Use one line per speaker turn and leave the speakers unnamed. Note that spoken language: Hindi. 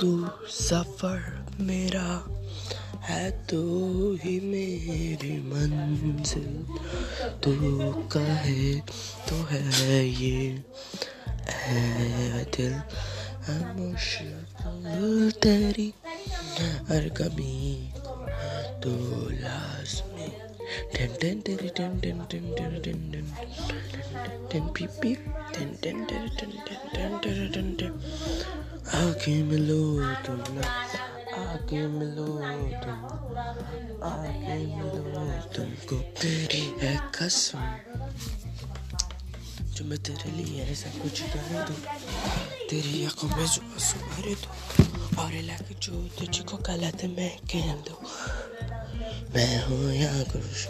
तू सफ़र मेरा है तो ही मेरी मंजिल तू कहे तो है ये है दिल है मुश्किल तेरी हर कमी तो लाजमी ten ten ten ten ten ten ten P P ten ten ten ten ten ten ten ten आके मिलो तुम ना आके मिलो तुम आके मिलो तुमको। तेरी है कसम, जो मैं तेरे लिए ऐसा कुछ कर दूँ। तेरी आँखों में आँसू भर दूँ, और इलाके जो तुझको गलत मैं कह दूँ। मैं हूँ या कुछ